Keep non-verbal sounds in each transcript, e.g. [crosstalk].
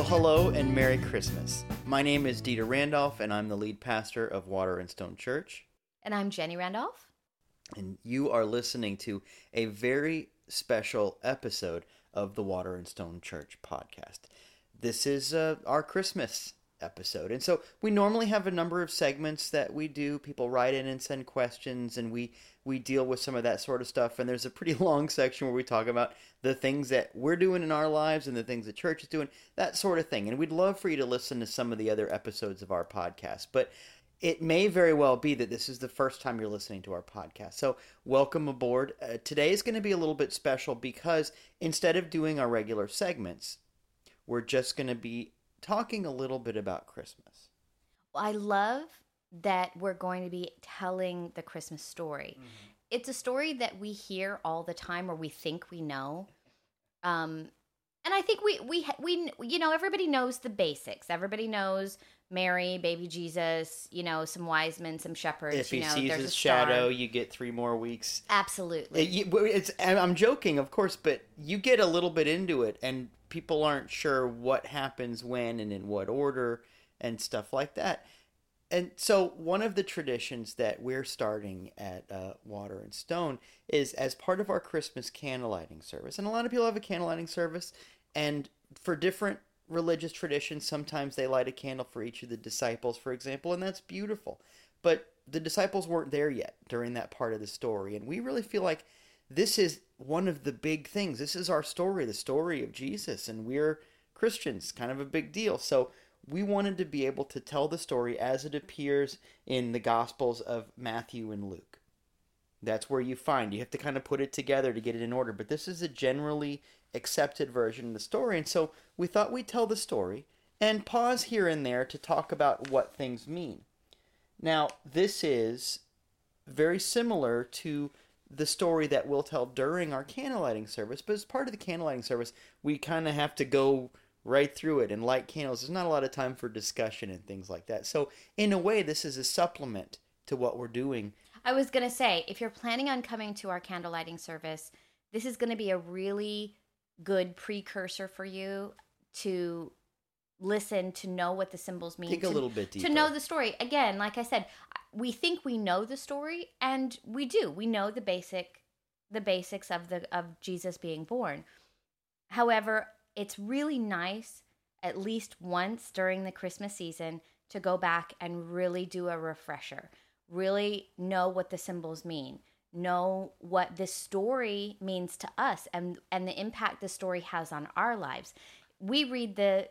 Well, hello and Merry Christmas. My name is Dieter Randolph, and I'm the lead pastor of Water and Stone Church. And I'm Jenny Randolph. And you are listening to a very special episode of the Water and Stone Church podcast. This is uh, our Christmas episode. And so we normally have a number of segments that we do. People write in and send questions, and we we deal with some of that sort of stuff. And there's a pretty [laughs] long section where we talk about the things that we're doing in our lives and the things the church is doing, that sort of thing. And we'd love for you to listen to some of the other episodes of our podcast. But it may very well be that this is the first time you're listening to our podcast. So, welcome aboard. Uh, today is going to be a little bit special because instead of doing our regular segments, we're just going to be talking a little bit about Christmas. I love that we're going to be telling the Christmas story. Mm-hmm. It's a story that we hear all the time or we think we know. Um, and I think we we we you know everybody knows the basics. Everybody knows Mary, baby Jesus, you know, some wise men, some shepherds. If he you know, sees his shadow, you get three more weeks. Absolutely. It, it's, I'm joking, of course, but you get a little bit into it, and people aren't sure what happens when and in what order and stuff like that and so one of the traditions that we're starting at uh, Water and Stone is as part of our Christmas candlelighting service. And a lot of people have a candlelighting service, and for different religious traditions, sometimes they light a candle for each of the disciples, for example, and that's beautiful. But the disciples weren't there yet during that part of the story, and we really feel like this is one of the big things. This is our story, the story of Jesus, and we're Christians, kind of a big deal. So we wanted to be able to tell the story as it appears in the Gospels of Matthew and Luke. That's where you find. You have to kind of put it together to get it in order. But this is a generally accepted version of the story. And so we thought we'd tell the story and pause here and there to talk about what things mean. Now, this is very similar to the story that we'll tell during our candlelighting service. But as part of the candlelighting service, we kind of have to go right through it and light candles. There's not a lot of time for discussion and things like that. So, in a way, this is a supplement to what we're doing. I was going to say, if you're planning on coming to our candlelighting service, this is going to be a really good precursor for you to listen to know what the symbols mean. Take to, a little bit deeper. To know the story. Again, like I said, we think we know the story and we do. We know the basic the basics of the of Jesus being born. However, it's really nice at least once during the Christmas season to go back and really do a refresher, really know what the symbols mean, know what this story means to us and and the impact the story has on our lives. We read the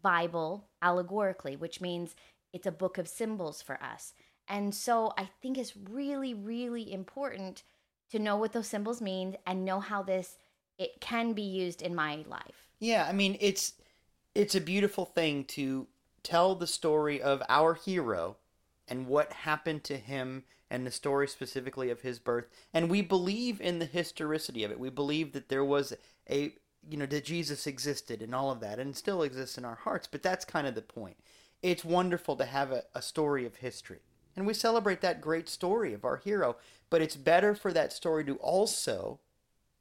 Bible allegorically, which means it's a book of symbols for us. And so I think it's really really important to know what those symbols mean and know how this it can be used in my life. Yeah, I mean it's it's a beautiful thing to tell the story of our hero and what happened to him and the story specifically of his birth. And we believe in the historicity of it. We believe that there was a you know that Jesus existed and all of that and still exists in our hearts, but that's kind of the point. It's wonderful to have a, a story of history. And we celebrate that great story of our hero, but it's better for that story to also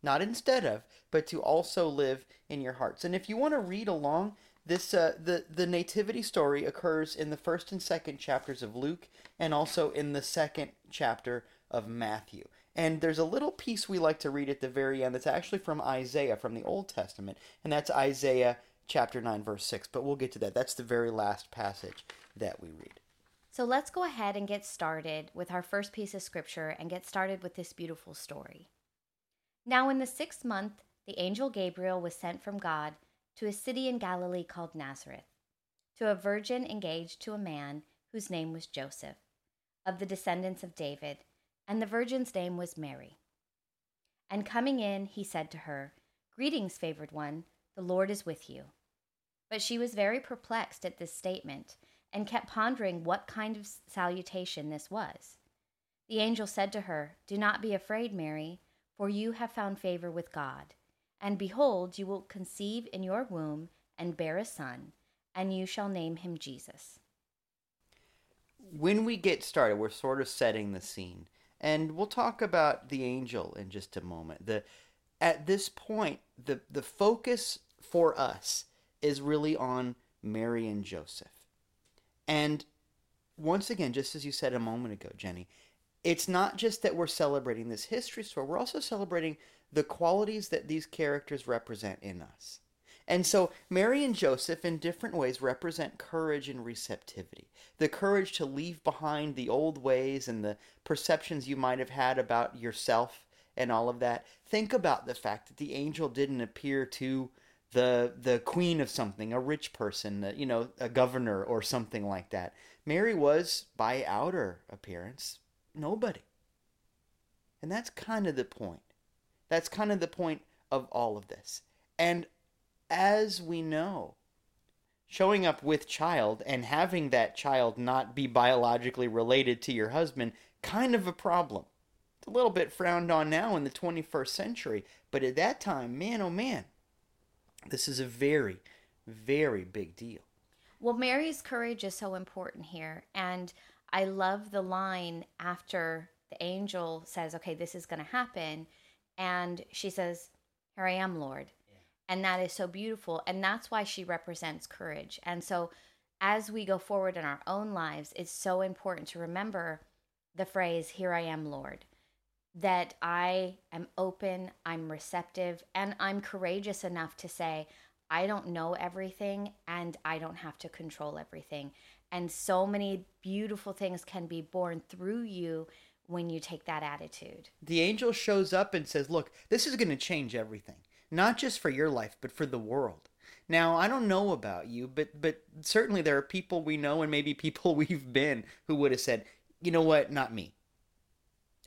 not instead of, but to also live in your hearts. And if you want to read along, this uh, the the nativity story occurs in the first and second chapters of Luke, and also in the second chapter of Matthew. And there's a little piece we like to read at the very end that's actually from Isaiah from the Old Testament, and that's Isaiah chapter 9 verse 6, but we'll get to that. That's the very last passage that we read. So let's go ahead and get started with our first piece of scripture and get started with this beautiful story. Now, in the sixth month, the angel Gabriel was sent from God to a city in Galilee called Nazareth, to a virgin engaged to a man whose name was Joseph, of the descendants of David, and the virgin's name was Mary. And coming in, he said to her, Greetings, favored one, the Lord is with you. But she was very perplexed at this statement and kept pondering what kind of salutation this was. The angel said to her, Do not be afraid, Mary for you have found favor with God. And behold, you will conceive in your womb and bear a son, and you shall name him Jesus. When we get started, we're sort of setting the scene. And we'll talk about the angel in just a moment. The at this point, the the focus for us is really on Mary and Joseph. And once again, just as you said a moment ago, Jenny, it's not just that we're celebrating this history story, we're also celebrating the qualities that these characters represent in us. And so Mary and Joseph, in different ways, represent courage and receptivity. The courage to leave behind the old ways and the perceptions you might have had about yourself and all of that. Think about the fact that the angel didn't appear to the the queen of something, a rich person, you know, a governor or something like that. Mary was, by outer appearance, nobody. And that's kind of the point. That's kind of the point of all of this. And as we know, showing up with child and having that child not be biologically related to your husband, kind of a problem. It's a little bit frowned on now in the 21st century, but at that time, man oh man, this is a very, very big deal. Well, Mary's courage is so important here. And I love the line after the angel says, okay, this is going to happen. And she says, Here I am, Lord. Yeah. And that is so beautiful. And that's why she represents courage. And so as we go forward in our own lives, it's so important to remember the phrase, Here I am, Lord. That I am open, I'm receptive, and I'm courageous enough to say, I don't know everything and I don't have to control everything. And so many beautiful things can be born through you when you take that attitude. The angel shows up and says, Look, this is going to change everything, not just for your life, but for the world. Now, I don't know about you, but but certainly there are people we know and maybe people [laughs] we've been who would have said, "You know what? Not me.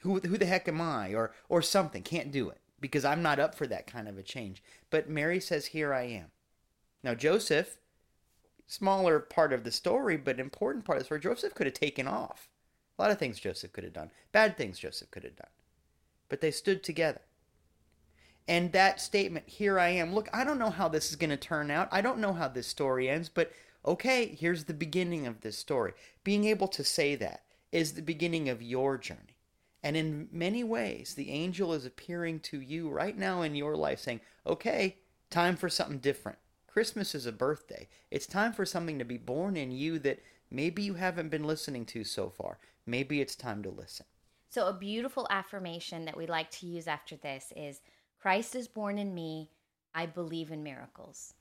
Who who the heck am I?" or or something. Can't do it because I'm not up for that kind of a change. But Mary says, "Here I am." Now, Joseph, smaller part of the story, but important part of the story, Joseph could have taken off. A lot of things Joseph could have done, bad things Joseph could have done. But they stood together. And that statement, here I am, look, I don't know how this is going to turn out. I don't know how this story ends, but okay, here's the beginning of this story. Being able to say that is the beginning of your journey. And in many ways, the angel is appearing to you right now in your life saying, okay, time for something different. Christmas is a birthday. It's time for something to be born in you that maybe you haven't been listening to so far. Maybe it's time to listen. So, a beautiful affirmation that we like to use after this is Christ is born in me. I believe in miracles.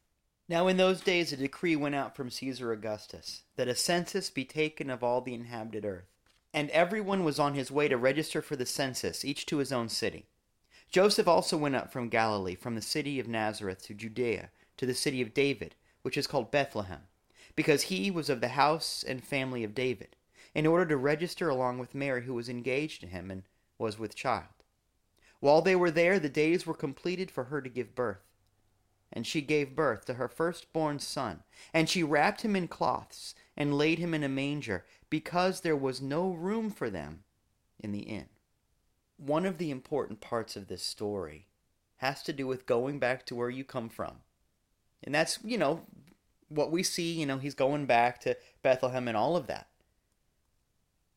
Now, in those days, a decree went out from Caesar Augustus that a census be taken of all the inhabited earth. And everyone was on his way to register for the census, each to his own city. Joseph also went up from Galilee, from the city of Nazareth to Judea to the city of David, which is called Bethlehem, because he was of the house and family of David, in order to register along with Mary, who was engaged to him and was with child. While they were there, the days were completed for her to give birth. And she gave birth to her firstborn son, and she wrapped him in cloths and laid him in a manger, because there was no room for them in the inn. One of the important parts of this story has to do with going back to where you come from and that's, you know, what we see, you know, he's going back to Bethlehem and all of that.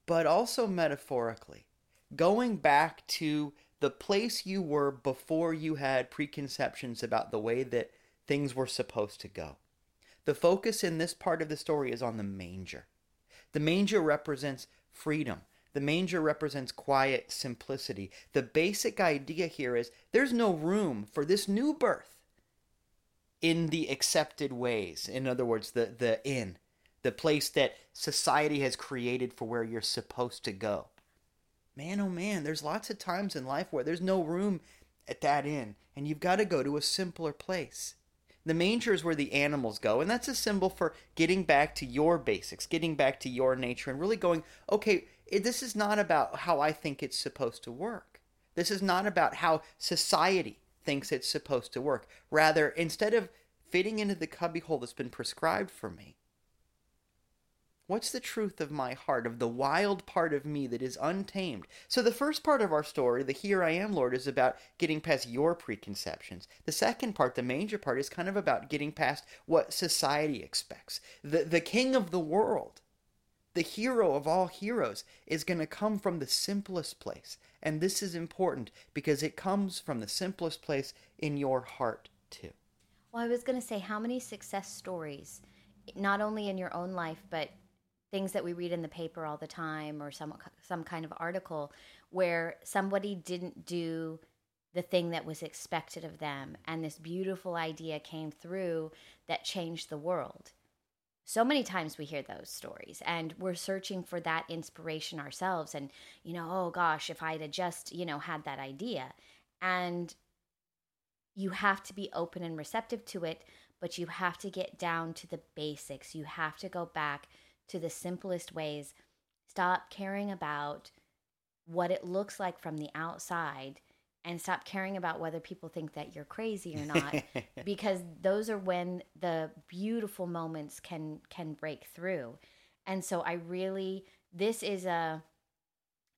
But also metaphorically, going back to the place you were before you had preconceptions about the way that things were supposed to go. The focus in this part of the story is on the manger. The manger represents freedom. The manger represents quiet simplicity. The basic idea here is there's no room for this new birth in the accepted ways. In other words, the the inn, the place that society has created for where you're supposed to go. Man, oh man, there's lots of times in life where there's no room at that inn, and you've got to go to a simpler place. The manger is where the animals go, and that's a symbol for getting back to your basics, getting back to your nature, and really going, okay, this is not about how I think it's supposed to work. This is not about how society thinks it's supposed to work. Rather, instead of fitting into the cubbyhole that's been prescribed for me, What's the truth of my heart, of the wild part of me that is untamed? So, the first part of our story, the Here I Am, Lord, is about getting past your preconceptions. The second part, the manger part, is kind of about getting past what society expects. The, the king of the world, the hero of all heroes, is going to come from the simplest place. And this is important because it comes from the simplest place in your heart, too. Well, I was going to say, how many success stories, not only in your own life, but things that we read in the paper all the time or some some kind of article where somebody didn't do the thing that was expected of them and this beautiful idea came through that changed the world. So many times we hear those stories and we're searching for that inspiration ourselves and you know, oh gosh, if I'd just, you know, had that idea. And you have to be open and receptive to it, but you have to get down to the basics. You have to go back to the simplest ways. Stop caring about what it looks like from the outside and stop caring about whether people think that you're crazy or not [laughs] because those are when the beautiful moments can can break through. And so I really this is a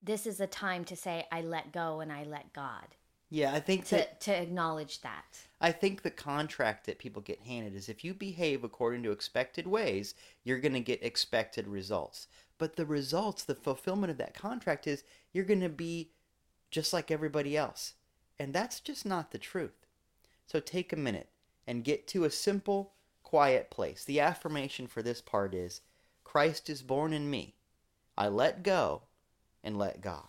this is a time to say I let go and I let God. Yeah, I think to that to acknowledge that. I think the contract that people get handed is if you behave according to expected ways, you're going to get expected results. But the results, the fulfillment of that contract is you're going to be just like everybody else. And that's just not the truth. So take a minute and get to a simple, quiet place. The affirmation for this part is Christ is born in me. I let go and let God.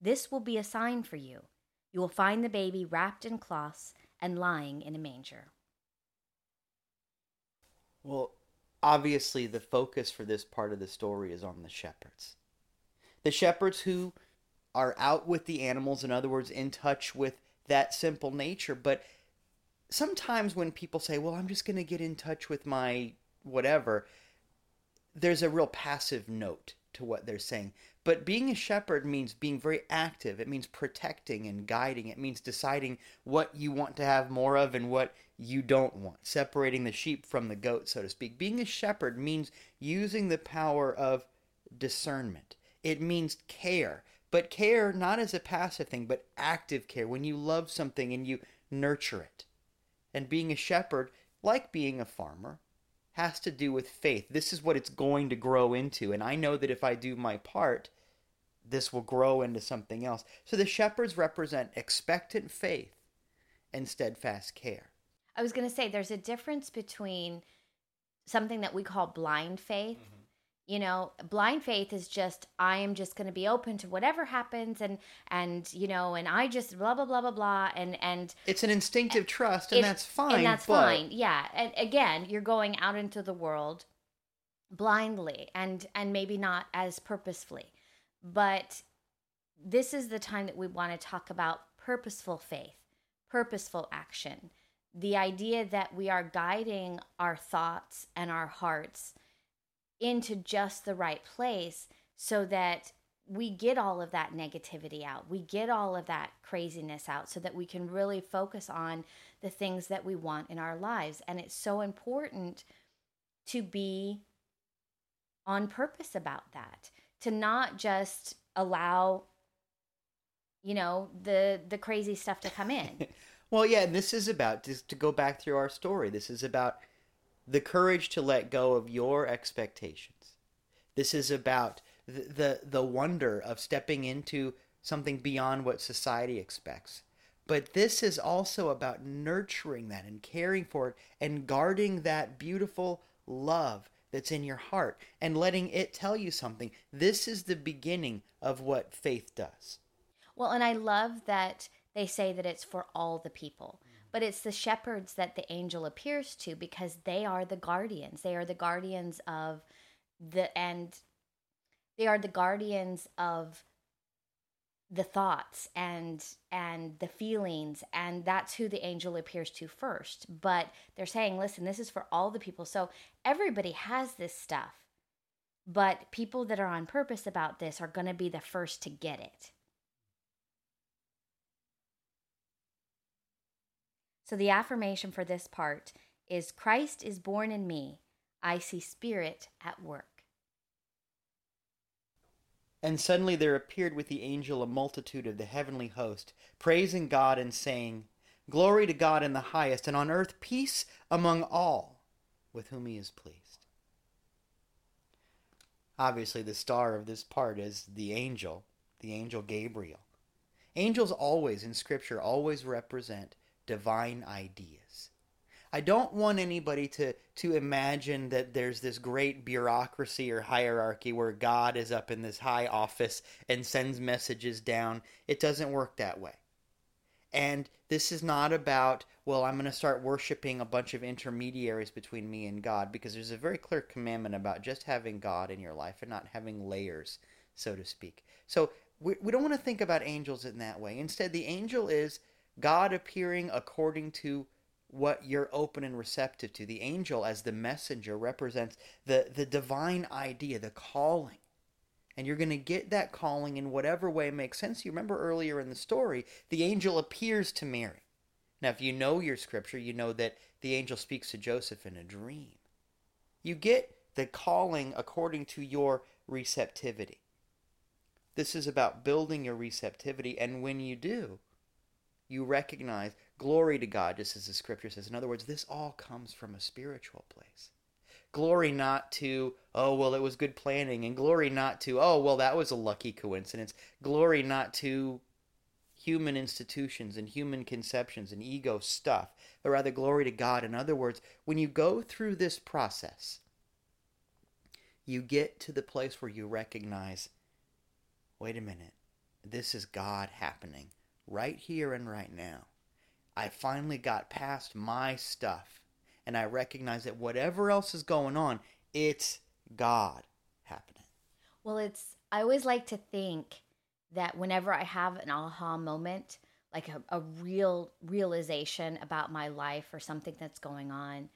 This will be a sign for you you will find the baby wrapped in cloths and lying in a manger. Well, obviously, the focus for this part of the story is on the shepherds. The shepherds who are out with the animals, in other words, in touch with that simple nature. But sometimes when people say, well, I'm just going to get in touch with my whatever, there's a real passive note to what they're saying. But being a shepherd means being very active. It means protecting and guiding. It means deciding what you want to have more of and what you don't want, separating the sheep from the goat, so to speak. Being a shepherd means using the power of discernment. It means care, but care not as a passive thing, but active care. When you love something and you nurture it. And being a shepherd, like being a farmer, has to do with faith. This is what it's going to grow into. And I know that if I do my part, this will grow into something else. So the shepherds represent expectant faith and steadfast care. I was going to say there's a difference between something that we call blind faith. Mm-hmm. You know, blind faith is just I am just going to be open to whatever happens and and you know, and I just blah blah blah blah blah and and It's an instinctive trust and that's fine. And that's but... fine. Yeah. And again, you're going out into the world blindly and and maybe not as purposefully but this is the time that we want to talk about purposeful faith, purposeful action. The idea that we are guiding our thoughts and our hearts into just the right place so that we get all of that negativity out. We get all of that craziness out so that we can really focus on the things that we want in our lives. And it's so important to be on purpose about that to not just allow you know the the crazy stuff to come in [laughs] well yeah and this is about just to go back through our story this is about the courage to let go of your expectations this is about the the, the wonder of stepping into something beyond what society expects but this is also about nurturing that and caring for it and guarding that beautiful love that's in your heart and letting it tell you something. This is the beginning of what faith does. Well, and I love that they say that it's for all the people, but it's the shepherds that the angel appears to because they are the guardians. They are the guardians of the, and they are the guardians of the thoughts and and the feelings. And that's who the angel appears to first. But they're saying listen this is for all the people. So everybody has this stuff. But people that are on purpose about this are going to be the first to get it So the affirmation for this part is Christ is born in me. I see Spirit at work. And suddenly there appeared with the angel a multitude of the heavenly host, praising God and saying, Glory to God in the highest, and on earth peace among all with whom he is pleased. Obviously, the star of this part is the angel, the angel Gabriel. Angels always, in Scripture, always represent divine ideas. I don't want anybody to, to imagine that there's this great bureaucracy or hierarchy where God is up in this high office and sends messages down. It doesn't work that way. And this is not about, well, I'm going to start worshiping a bunch of intermediaries between me and God, because there's a very clear commandment about just having God in your life and not having layers, so to speak. So we, we don't want to think about angels in that way. Instead, the angel is God appearing according to what you're open and receptive to. The angel, as the messenger, represents the, the divine idea, the calling. And you're going to get that calling in whatever way makes sense. You remember earlier in the story, the angel appears to Mary. Now, if you know your scripture, you know that the angel speaks to Joseph in a dream. You get the calling according to your receptivity. This is about building your receptivity, and when you do, you recognize glory to God, just as the scripture says. In other words, this all comes from a spiritual place. Glory not to, oh, well, it was good planning, and glory not to, oh, well, that was a lucky coincidence. Glory not to human institutions and human conceptions and ego stuff, but rather glory to God. In other words, when you go through this process, you get to the place where you recognize wait a minute, this is God happening right here and right now. I finally got past my stuff and I recognize that whatever else is going on, it's God happening. Well, it's, I always like to think that whenever I have an aha moment, like a, a real realization about my life or something that's going on,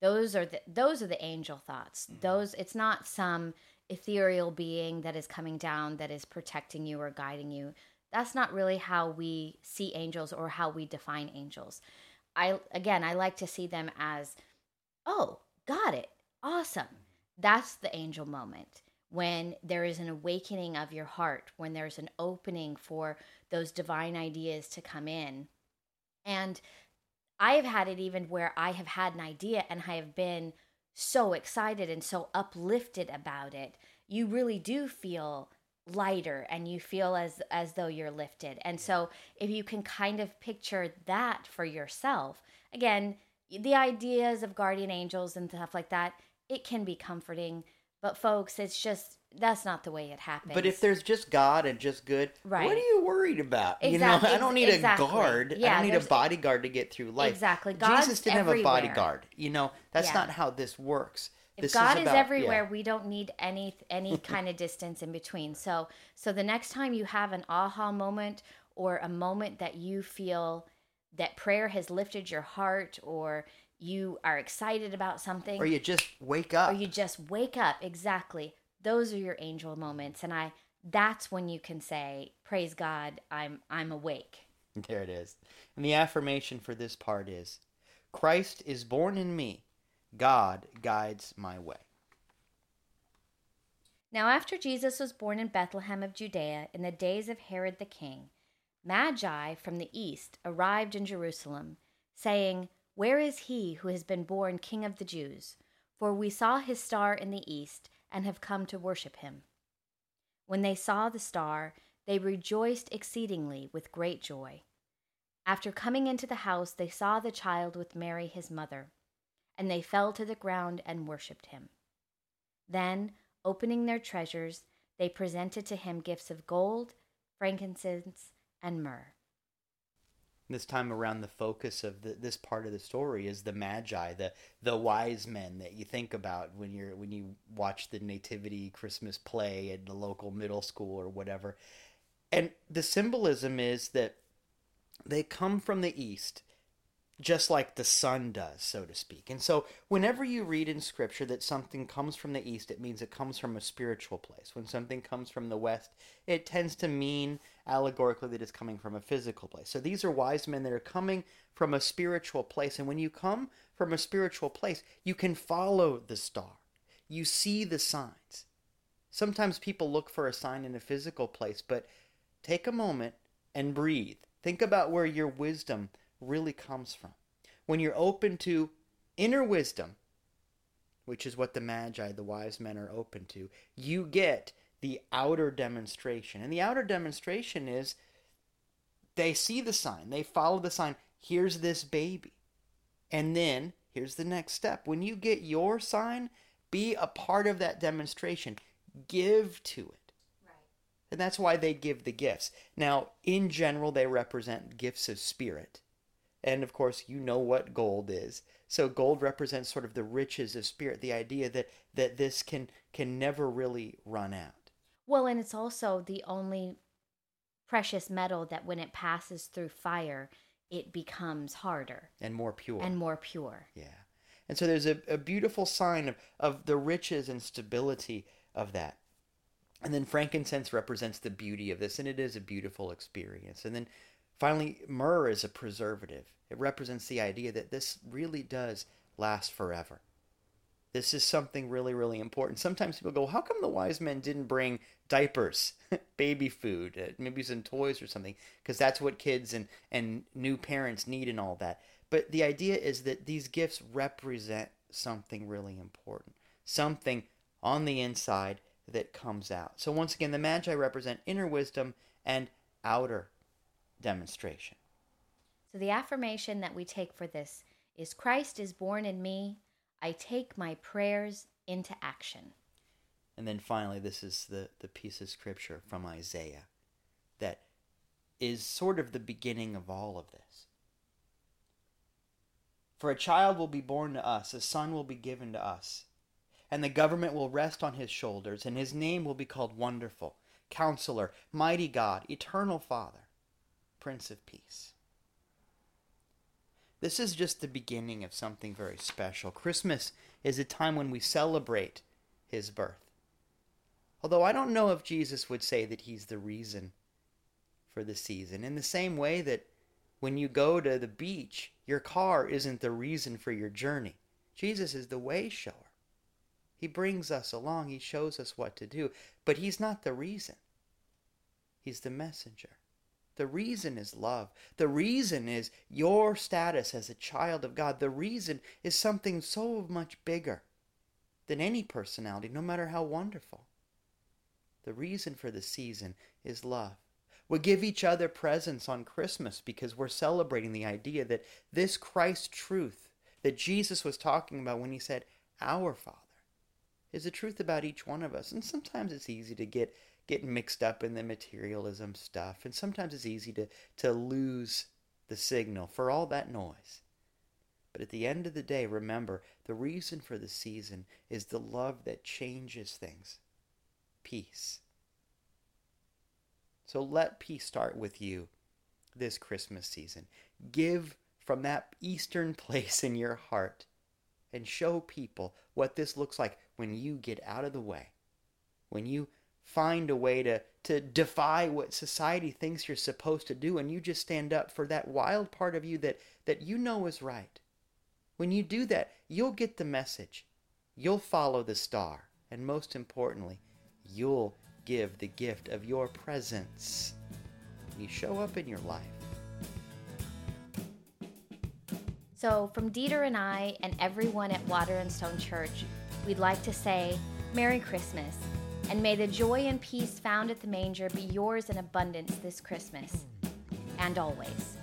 those are the those are the angel thoughts. Mm-hmm. Those it's not some ethereal being that is coming down that is protecting you or guiding you that's not really how we see angels or how we define angels. I again, I like to see them as, oh, got it. Awesome. That's the angel moment when there is an awakening of your heart, when there's an opening for those divine ideas to come in. And I have had it even where I have had an idea and I have been so excited and so uplifted about it. You really do feel lighter and you feel as as though you're lifted. And so if you can kind of picture that for yourself, again, the ideas of guardian angels and stuff like that, it can be comforting, but folks, it's just that's not the way it happens. But if there's just God and just good, right. what are you worried about? Exactly. You know, I don't need exactly. a guard. Yeah, I don't need a bodyguard to get through life. Exactly. God's Jesus didn't everywhere. have a bodyguard. You know, that's yeah. not how this works. If this God is, about, is everywhere, yeah. we don't need any any [laughs] kind of distance in between. So so the next time you have an aha moment or a moment that you feel that prayer has lifted your heart or you are excited about something or you just wake up. or you just wake up exactly. Those are your angel moments. And i that's when you can say praise god i'm i'm awake. There it is. And the affirmation for this part is christ is born in me God guides my way. Now, after Jesus was born in Bethlehem of Judea in the days of Herod the king, Magi from the east arrived in Jerusalem, saying, Where is he who has been born King of the Jews? For we saw his star in the east and have come to worship him. When they saw the star, they rejoiced exceedingly with great joy. After coming into the house, they saw the child with Mary his mother and they fell to the ground and worshipped him. Then, opening their treasures, they presented to him gifts of gold, frankincense, and myrrh. This time around, the focus of the, this part of the story is the magi, the the wise men that you think about when you're when you watch the nativity Christmas play at the local middle school or whatever. And the symbolism is that they come from the east just like the sun does, so to speak. And so, whenever you read in Scripture that something comes from the east, it means it comes from a spiritual place. When something comes from the west, it tends to mean allegorically that it's coming from a physical place. So, these are wise men that are coming from a spiritual place. And when you come from a spiritual place, you can follow the star, you see the signs. Sometimes people look for a sign in a physical place, but take a moment and breathe. Think about where your wisdom really comes from. When you're open to inner wisdom, which is what the Magi, the wise men, are open to, you get the outer demonstration. And the outer demonstration is they see the sign, they follow the sign. Here's this baby. And then here's the next step. When you get your sign, be a part of that demonstration, give to it. Right. And that's why they give the gifts. Now, in general, they represent gifts of spirit. And of course, you know what gold is. So gold represents sort of the riches of spirit, the idea that that this can can never really run out. Well, and it's also the only precious metal that when it passes through fire, it becomes harder and more pure. And more pure. Yeah. And so there's a, a beautiful sign of, of the riches and stability of that. And then frankincense represents the beauty of this, and it is a beautiful experience. And then Finally, myrrh is a preservative. It represents the idea that this really does last forever. This is something really, really important. Sometimes people go, How come the wise men didn't bring diapers, [laughs] baby food, uh, maybe some toys or something? Because that's what kids and, and new parents need and all that. But the idea is that these gifts represent something really important, something on the inside that comes out. So, once again, the Magi represent inner wisdom and outer demonstration. So, the affirmation that we take for this is Christ is born in me. I take my prayers into action. And then finally, this is the, the piece of scripture from Isaiah that is sort of the beginning of all of this. For a child will be born to us, a son will be given to us, and the government will rest on his shoulders, and his name will be called Wonderful, Counselor, Mighty God, Eternal Father Prince of Peace. This is just the beginning of something very special. Christmas is a time when we celebrate his birth. Although I don't know if Jesus would say that he's the reason for the season. In the same way that when you go to the beach, your car isn't the reason for your journey. Jesus is the way shower. He brings us along, he shows us what to do, but he's not the reason. He's the messenger. The reason is love. The reason is your status as a child of God. The reason is something so much bigger than any personality, no matter how wonderful. The reason for the season is love. We give each other presents on Christmas because we're celebrating the idea that this Christ truth that Jesus was talking about when he said, Our Father, is the truth about each one of us. And sometimes it's easy to get get mixed up in the materialism stuff. And sometimes it's easy to, to lose the signal for all that noise. But at the end of the day, remember the reason for the season is the love that changes things peace. So let peace start with you this Christmas season. Give from that eastern [laughs] place in your heart and show people what this looks like when you get out of the way, when you find a way to to defy what society thinks you're supposed to do and you just stand up for that wild part of you that that you know is right. When you do that you'll get the message. You'll follow the star. And most importantly you'll give the gift of your presence. You show up in your life. So from dieter and i and everyone at water and stone church we'd like to say merry christmas and may the joy and peace found at the manger be yours in abundance this Christmas and always.